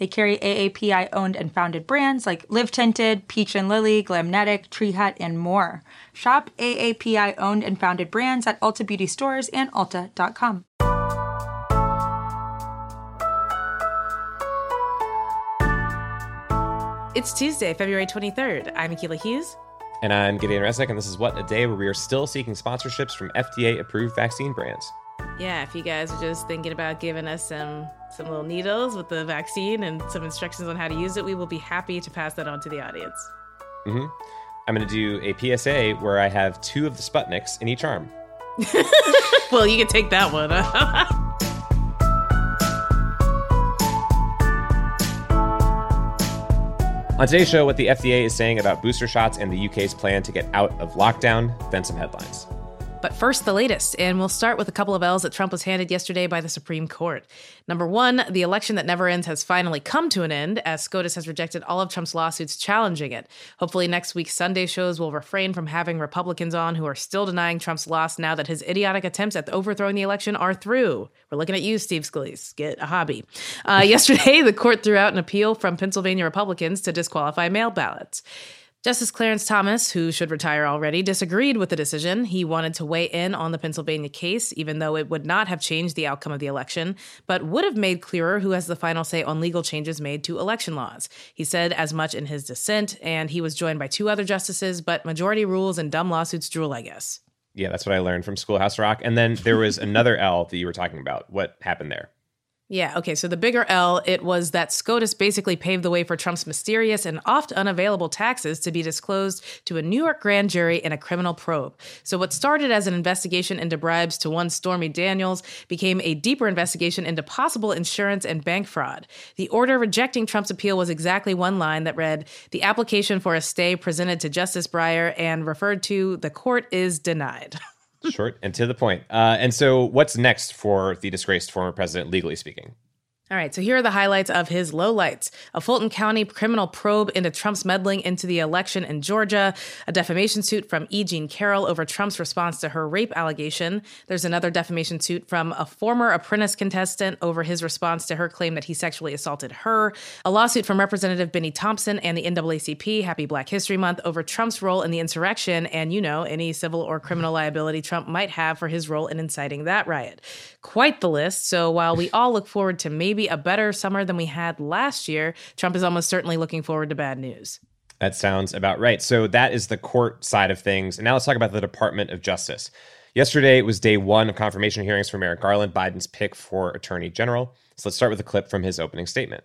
They carry AAPI owned and founded brands like Live Tinted, Peach and Lily, Glamnetic, Tree Hut, and more. Shop AAPI owned and founded brands at Ulta Beauty stores and Ulta.com. It's Tuesday, February 23rd. I'm Akilah Hughes. And I'm Gideon Resnick, and this is What a Day, where we are still seeking sponsorships from FDA approved vaccine brands. Yeah, if you guys are just thinking about giving us some some little needles with the vaccine and some instructions on how to use it, we will be happy to pass that on to the audience. Mm-hmm. I'm going to do a PSA where I have two of the Sputniks in each arm. well, you can take that one. On today's show, what the FDA is saying about booster shots and the UK's plan to get out of lockdown, then some headlines. But first, the latest, and we'll start with a couple of L's that Trump was handed yesterday by the Supreme Court. Number one, the election that never ends has finally come to an end, as SCOTUS has rejected all of Trump's lawsuits challenging it. Hopefully, next week's Sunday shows will refrain from having Republicans on who are still denying Trump's loss now that his idiotic attempts at overthrowing the election are through. We're looking at you, Steve Scalise. Get a hobby. Uh, yesterday, the court threw out an appeal from Pennsylvania Republicans to disqualify mail ballots. Justice Clarence Thomas, who should retire already, disagreed with the decision. He wanted to weigh in on the Pennsylvania case, even though it would not have changed the outcome of the election, but would have made clearer who has the final say on legal changes made to election laws. He said as much in his dissent, and he was joined by two other justices, but majority rules and dumb lawsuits drool, I guess. Yeah, that's what I learned from Schoolhouse Rock. And then there was another L that you were talking about. What happened there? Yeah, okay. So the bigger L, it was that SCOTUS basically paved the way for Trump's mysterious and oft unavailable taxes to be disclosed to a New York grand jury in a criminal probe. So what started as an investigation into bribes to one Stormy Daniels became a deeper investigation into possible insurance and bank fraud. The order rejecting Trump's appeal was exactly one line that read, "The application for a stay presented to Justice Breyer and referred to the court is denied." Short and to the point. Uh, and so, what's next for the disgraced former president, legally speaking? All right, so here are the highlights of his lowlights. A Fulton County criminal probe into Trump's meddling into the election in Georgia, a defamation suit from E. Jean Carroll over Trump's response to her rape allegation. There's another defamation suit from a former apprentice contestant over his response to her claim that he sexually assaulted her. A lawsuit from Representative Bennie Thompson and the NAACP, Happy Black History Month, over Trump's role in the insurrection and, you know, any civil or criminal liability Trump might have for his role in inciting that riot. Quite the list. So while we all look forward to maybe a better summer than we had last year, Trump is almost certainly looking forward to bad news. That sounds about right. So that is the court side of things. And now let's talk about the Department of Justice. Yesterday was day one of confirmation hearings for Merrick Garland, Biden's pick for Attorney General. So let's start with a clip from his opening statement.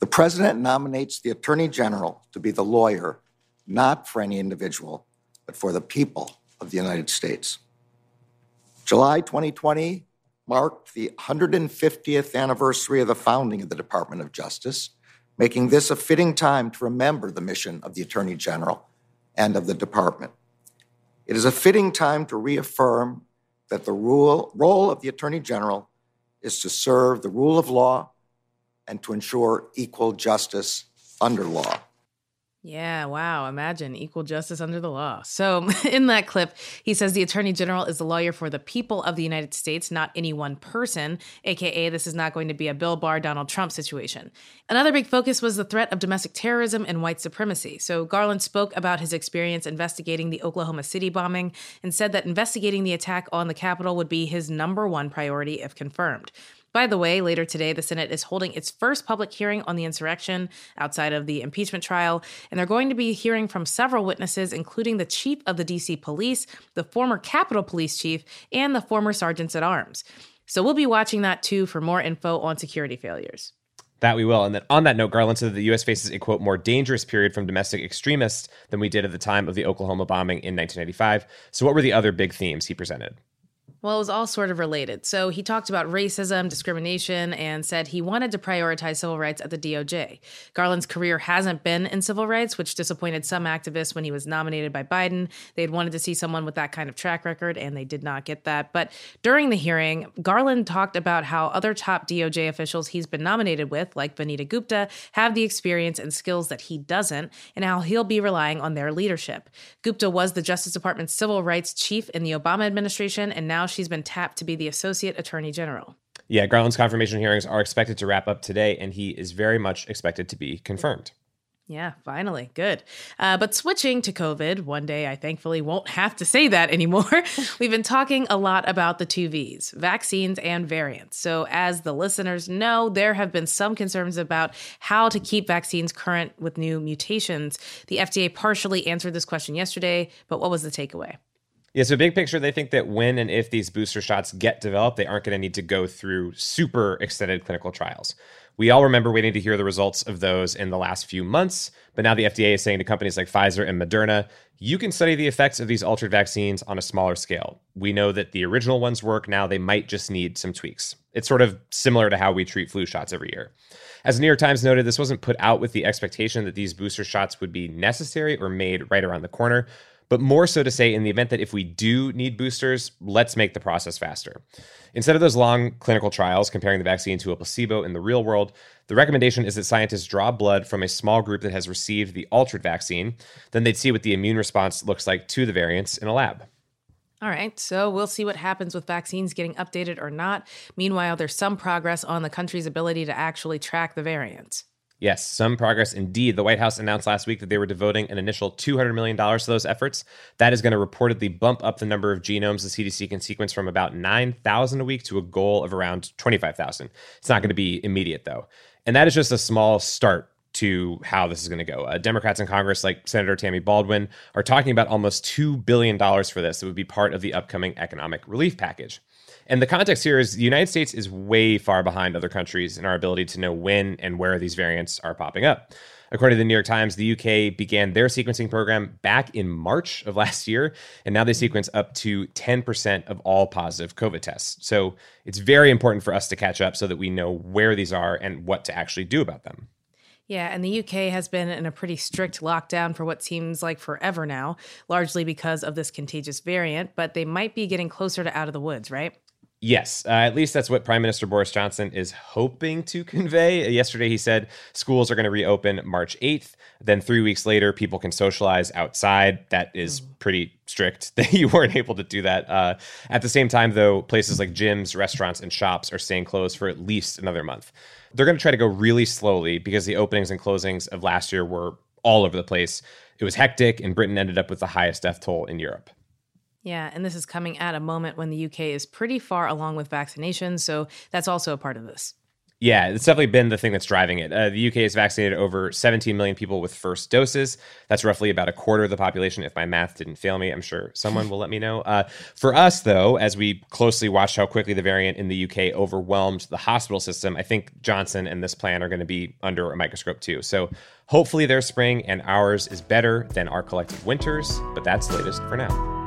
The president nominates the Attorney General to be the lawyer, not for any individual, but for the people of the United States. July 2020 marked the 150th anniversary of the founding of the Department of Justice, making this a fitting time to remember the mission of the Attorney General and of the department. It is a fitting time to reaffirm that the rule, role of the Attorney General is to serve the rule of law and to ensure equal justice under law. Yeah, wow. Imagine equal justice under the law. So, in that clip, he says the attorney general is the lawyer for the people of the United States, not any one person, aka, this is not going to be a Bill Barr Donald Trump situation. Another big focus was the threat of domestic terrorism and white supremacy. So, Garland spoke about his experience investigating the Oklahoma City bombing and said that investigating the attack on the Capitol would be his number one priority if confirmed. By the way, later today, the Senate is holding its first public hearing on the insurrection outside of the impeachment trial, and they're going to be hearing from several witnesses, including the chief of the DC police, the former Capitol Police chief, and the former sergeants at arms. So we'll be watching that too for more info on security failures. That we will. And then on that note, Garland said that the U.S. faces a quote more dangerous period from domestic extremists than we did at the time of the Oklahoma bombing in 1995. So, what were the other big themes he presented? Well, it was all sort of related. So he talked about racism, discrimination, and said he wanted to prioritize civil rights at the DOJ. Garland's career hasn't been in civil rights, which disappointed some activists when he was nominated by Biden. They had wanted to see someone with that kind of track record, and they did not get that. But during the hearing, Garland talked about how other top DOJ officials he's been nominated with, like Vanita Gupta, have the experience and skills that he doesn't, and how he'll be relying on their leadership. Gupta was the Justice Department's civil rights chief in the Obama administration, and now she's been tapped to be the Associate Attorney General. Yeah, Garland's confirmation hearings are expected to wrap up today, and he is very much expected to be confirmed. Yeah, finally. Good. Uh, but switching to COVID, one day I thankfully won't have to say that anymore. We've been talking a lot about the two V's vaccines and variants. So, as the listeners know, there have been some concerns about how to keep vaccines current with new mutations. The FDA partially answered this question yesterday, but what was the takeaway? Yeah, so big picture, they think that when and if these booster shots get developed, they aren't going to need to go through super extended clinical trials. We all remember waiting to hear the results of those in the last few months, but now the FDA is saying to companies like Pfizer and Moderna, you can study the effects of these altered vaccines on a smaller scale. We know that the original ones work, now they might just need some tweaks. It's sort of similar to how we treat flu shots every year. As the New York Times noted, this wasn't put out with the expectation that these booster shots would be necessary or made right around the corner but more so to say, in the event that if we do need boosters, let's make the process faster. Instead of those long clinical trials comparing the vaccine to a placebo in the real world, the recommendation is that scientists draw blood from a small group that has received the altered vaccine. Then they'd see what the immune response looks like to the variants in a lab. All right, so we'll see what happens with vaccines getting updated or not. Meanwhile, there's some progress on the country's ability to actually track the variants. Yes, some progress indeed. The White House announced last week that they were devoting an initial $200 million to those efforts. That is going to reportedly bump up the number of genomes the CDC can sequence from about 9,000 a week to a goal of around 25,000. It's not going to be immediate, though. And that is just a small start to how this is going to go. Uh, Democrats in Congress, like Senator Tammy Baldwin, are talking about almost $2 billion for this that would be part of the upcoming economic relief package. And the context here is the United States is way far behind other countries in our ability to know when and where these variants are popping up. According to the New York Times, the UK began their sequencing program back in March of last year, and now they sequence up to 10% of all positive COVID tests. So it's very important for us to catch up so that we know where these are and what to actually do about them. Yeah, and the UK has been in a pretty strict lockdown for what seems like forever now, largely because of this contagious variant, but they might be getting closer to out of the woods, right? Yes, uh, at least that's what Prime Minister Boris Johnson is hoping to convey. Yesterday, he said schools are going to reopen March 8th. Then, three weeks later, people can socialize outside. That is mm. pretty strict that you weren't able to do that. Uh, at the same time, though, places like gyms, restaurants, and shops are staying closed for at least another month. They're going to try to go really slowly because the openings and closings of last year were all over the place. It was hectic, and Britain ended up with the highest death toll in Europe. Yeah, and this is coming at a moment when the UK is pretty far along with vaccinations, so that's also a part of this. Yeah, it's definitely been the thing that's driving it. Uh, the UK has vaccinated over 17 million people with first doses. That's roughly about a quarter of the population, if my math didn't fail me. I'm sure someone will let me know. Uh, for us, though, as we closely watched how quickly the variant in the UK overwhelmed the hospital system, I think Johnson and this plan are going to be under a microscope too. So hopefully their spring and ours is better than our collective winters, but that's the latest for now.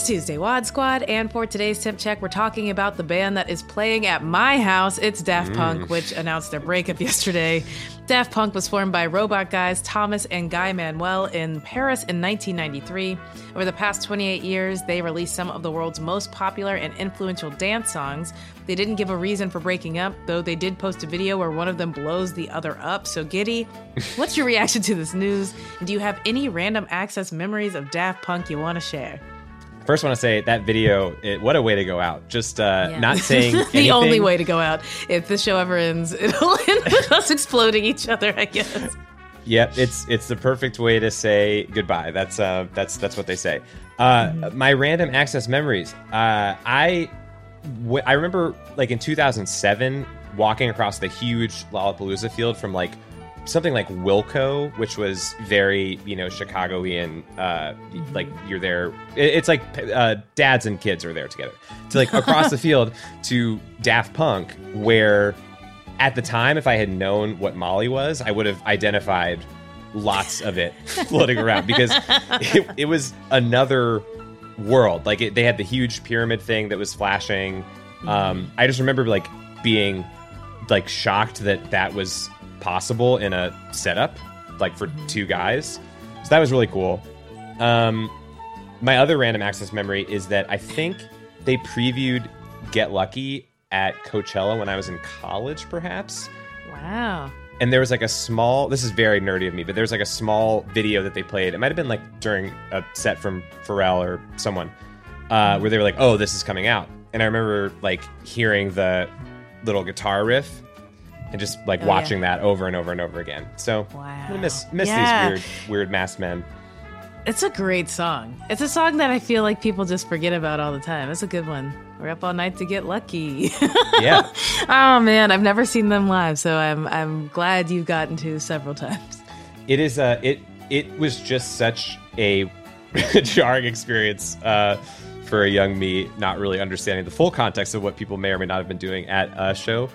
It's Tuesday WAD Squad, and for today's temp check, we're talking about the band that is playing at my house. It's Daft mm. Punk, which announced their breakup yesterday. Daft Punk was formed by robot guys Thomas and Guy Manuel in Paris in 1993. Over the past 28 years, they released some of the world's most popular and influential dance songs. They didn't give a reason for breaking up, though they did post a video where one of them blows the other up. So, Giddy, what's your reaction to this news? And do you have any random access memories of Daft Punk you want to share? First, want to say that video. It, what a way to go out! Just uh, yeah. not saying the only way to go out. If this show ever ends, it'll end with us exploding each other. I guess. Yep, it's it's the perfect way to say goodbye. That's uh that's that's what they say. Uh, mm-hmm. My random access memories. Uh, I w- I remember like in 2007 walking across the huge Lollapalooza field from like something like Wilco, which was very you know Chicagoan, Uh, like you're there, it's like uh, dads and kids are there together. To like across the field to Daft Punk, where at the time, if I had known what Molly was, I would have identified lots of it floating around because it, it was another world. Like it, they had the huge pyramid thing that was flashing. Um, I just remember like being like shocked that that was possible in a setup, like for two guys. So that was really cool. Um, my other random access memory is that I think they previewed Get Lucky at Coachella when I was in college, perhaps Wow. and there was like a small this is very nerdy of me but there was like a small video that they played it might have been like during a set from pharrell or someone uh, where they were like oh this is coming out and i remember like hearing the little guitar riff and just like Oh, watching that over and over and over again so Wow. i'm gonna miss miss Yeah. these weird weird masked men It's a great song. It's a song that I feel like people just forget about all the time. It's a good one. We're up all night to get lucky. yeah oh man, I've never seen them live, so I'm I'm glad you've gotten to several times. it is uh it it was just such a jarring experience uh for a young me not really understanding the full context of what people may or may not have been doing at a show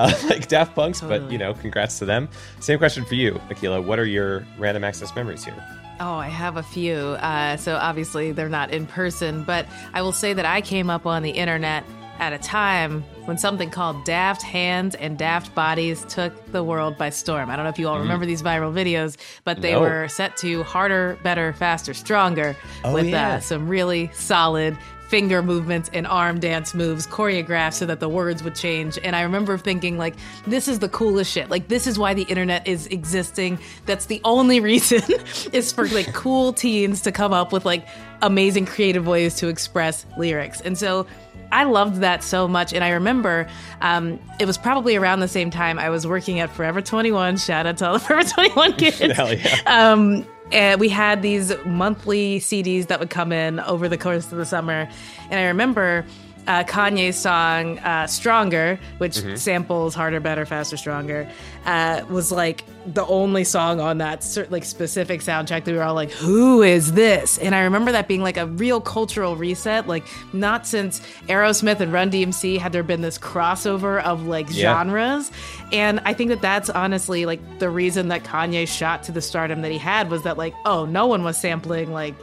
uh, like Daft Punk's, but you know, congrats to them. Same question for you, Akilah. What are your random access memories here? Oh, I have a few. Uh, so obviously they're not in person, but I will say that I came up on the internet at a time when something called Daft Hands and Daft Bodies took the world by storm. I don't know if you all remember these viral videos, but they No. were set to harder, better, faster, stronger Oh, with yeah. uh, some really solid finger movements and arm dance moves choreographed so that the words would change and i remember thinking like this is the coolest shit like this is why the internet is existing that's the only reason is for like cool teens to come up with like amazing creative ways to express lyrics and so I loved that so much. And I remember um, it was probably around the same time I was working at Forever 21. Shout out to all the Forever 21 kids Hell yeah. um, and we had these monthly CDs that would come in over the course of the summer. And I remember uh, Kanye's song uh, "Stronger," which Mm-hmm. samples "Harder, Better, Faster, Stronger," uh, was like the only song on that like specific soundtrack that we were all like, "Who is this?" And I remember that being like a real cultural reset. Like, not since Aerosmith and Run DMC had there been this crossover of like Yeah. genres. And I think that that's honestly like the reason that Kanye shot to the stardom that he had was that like, oh, no one was sampling like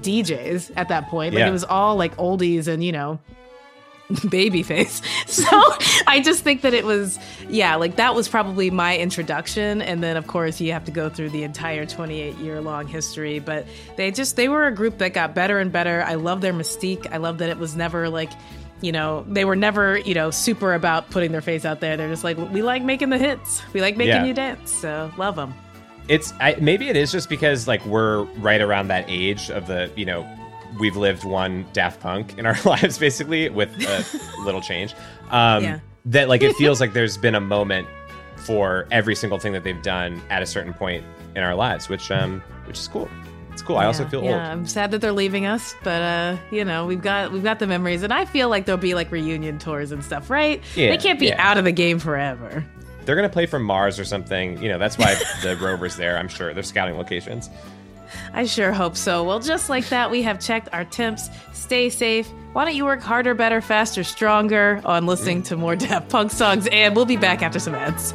DJs at that point. Like Yeah. it was all like oldies and you know babyface. So I just think that it was yeah, like that was probably my introduction and then of course you have to go through the entire 28 year long history, but they just they were a group that got better and better. I love their mystique. I love that it was never like you know, they were never, you know, super about putting their face out there. They're just like, we like making the hits. We like making Yeah. you dance. So love them. It's I, maybe it is just because like we're right around that age of the you know we've lived one Daft Punk in our lives basically with a little change. Um, Yeah. That like it feels like there's been a moment for every single thing that they've done at a certain point in our lives, which um which is cool. It's cool. I also feel yeah, old. I'm sad that they're leaving us, but uh, you know, we've got we've got the memories, and I feel like there'll be like reunion tours and stuff, right? Yeah, they can't be yeah. out of the game forever. They're gonna play from Mars or something. You know that's why the rover's there. I'm sure they're scouting locations. I sure hope so. Well, just like that, we have checked our temps. Stay safe. Why don't you work harder, better, faster, stronger on listening mm. to more Daft Punk songs? And we'll be back after some ads.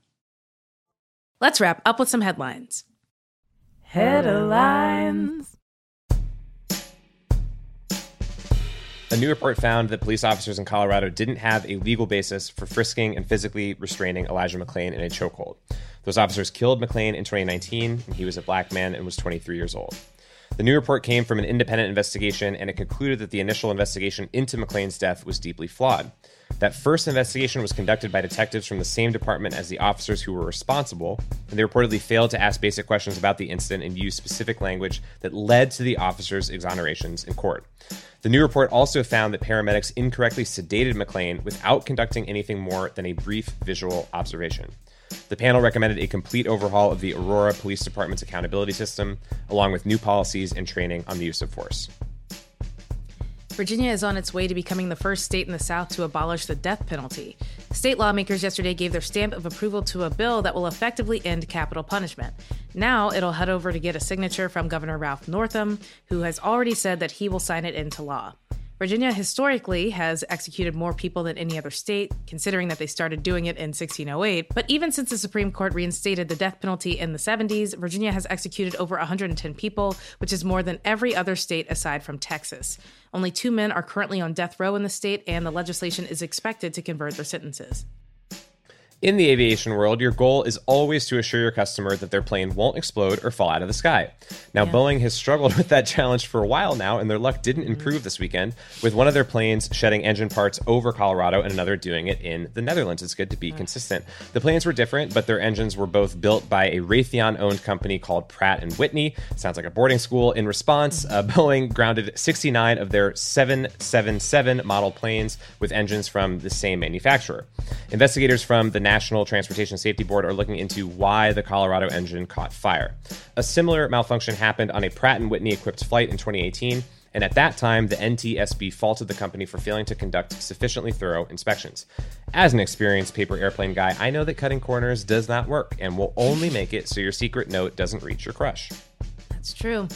Let's wrap up with some headlines. Headlines. A new report found that police officers in Colorado didn't have a legal basis for frisking and physically restraining Elijah McClain in a chokehold. Those officers killed McClain in 2019, and he was a black man and was 23 years old. The new report came from an independent investigation, and it concluded that the initial investigation into McClain's death was deeply flawed. That first investigation was conducted by detectives from the same department as the officers who were responsible, and they reportedly failed to ask basic questions about the incident and use specific language that led to the officers' exonerations in court. The new report also found that paramedics incorrectly sedated McClain without conducting anything more than a brief visual observation. The panel recommended a complete overhaul of the Aurora Police Department's accountability system, along with new policies and training on the use of force. Virginia is on its way to becoming the first state in the South to abolish the death penalty. State lawmakers yesterday gave their stamp of approval to a bill that will effectively end capital punishment. Now it'll head over to get a signature from Governor Ralph Northam, who has already said that he will sign it into law. Virginia historically has executed more people than any other state, considering that they started doing it in 1608. But even since the Supreme Court reinstated the death penalty in the 70s, Virginia has executed over 110 people, which is more than every other state aside from Texas. Only two men are currently on death row in the state, and the legislation is expected to convert their sentences. In the aviation world, your goal is always to assure your customer that their plane won't explode or fall out of the sky. Now, Boeing has struggled with that challenge for a while now, and their luck didn't improve this weekend, with one of their planes shedding engine parts over Colorado and another doing it in the Netherlands. It's good to be consistent. The planes were different, but their engines were both built by a Raytheon-owned company called Pratt and Whitney. Sounds like a boarding school. In response, uh, Boeing grounded 69 of their 777 model planes with engines from the same manufacturer. Investigators from the National Transportation Safety Board are looking into why the Colorado engine caught fire. A similar malfunction happened on a Pratt & Whitney equipped flight in 2018, and at that time, the NTSB faulted the company for failing to conduct sufficiently thorough inspections. As an experienced paper airplane guy, I know that cutting corners does not work and will only make it so your secret note doesn't reach your crush. That's true.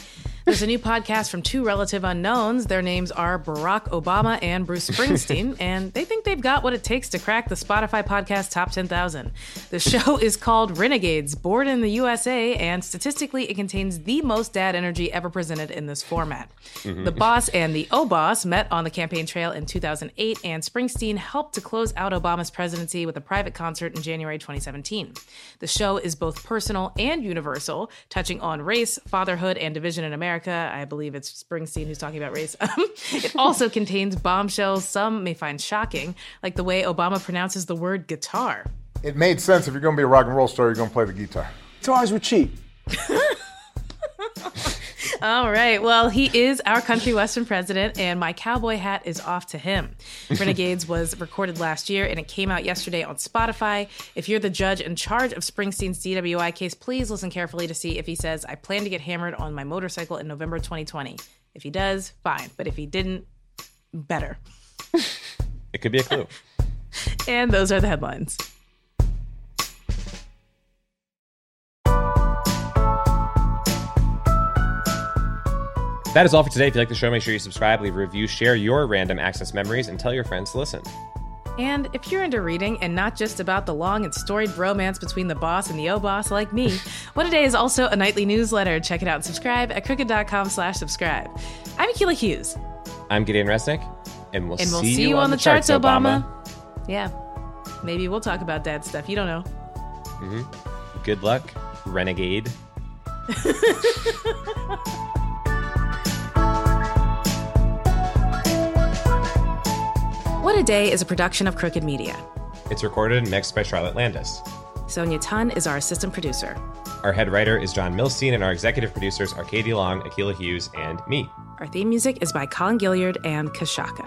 There's a new podcast from two relative unknowns. Their names are Barack Obama and Bruce Springsteen, and they think they've got what it takes to crack the Spotify podcast top 10,000. The show is called Renegades, born in the USA, and statistically, it contains the most dad energy ever presented in this format. Mm-hmm. The boss and the O boss met on the campaign trail in 2008, and Springsteen helped to close out Obama's presidency with a private concert in January 2017. The show is both personal and universal, touching on race, fatherhood, and division in America. I believe it's Springsteen who's talking about race. Um, it also contains bombshells some may find shocking, like the way Obama pronounces the word guitar. It made sense if you're going to be a rock and roll star, you're going to play the guitar. Guitars were cheap. All right. Well, he is our country western president, and my cowboy hat is off to him. Renegades was recorded last year, and it came out yesterday on Spotify. If you're the judge in charge of Springsteen's DWI case, please listen carefully to see if he says, I plan to get hammered on my motorcycle in November 2020. If he does, fine. But if he didn't, better. It could be a clue. And those are the headlines. That is all for today. If you like the show, make sure you subscribe, leave a review, share your random access memories, and tell your friends to listen. And if you're into reading and not just about the long and storied romance between the boss and the O boss like me, What a Day is also a nightly newsletter. Check it out and subscribe at crooked.com slash subscribe. I'm Akilah Hughes. I'm Gideon Resnick, and we'll, And we'll see, see you on the charts, Obama. Yeah. Maybe we'll talk about dad stuff. You don't know. Mm-hmm. Good luck, renegade. What a Day is a production of Crooked Media. It's recorded and mixed by Charlotte Landis. Sonia Tun is our assistant producer. Our head writer is John Milstein, and our executive producers are Katie Long, Akilah Hughes, and me. Our theme music is by Colin Gilliard and Kashaka.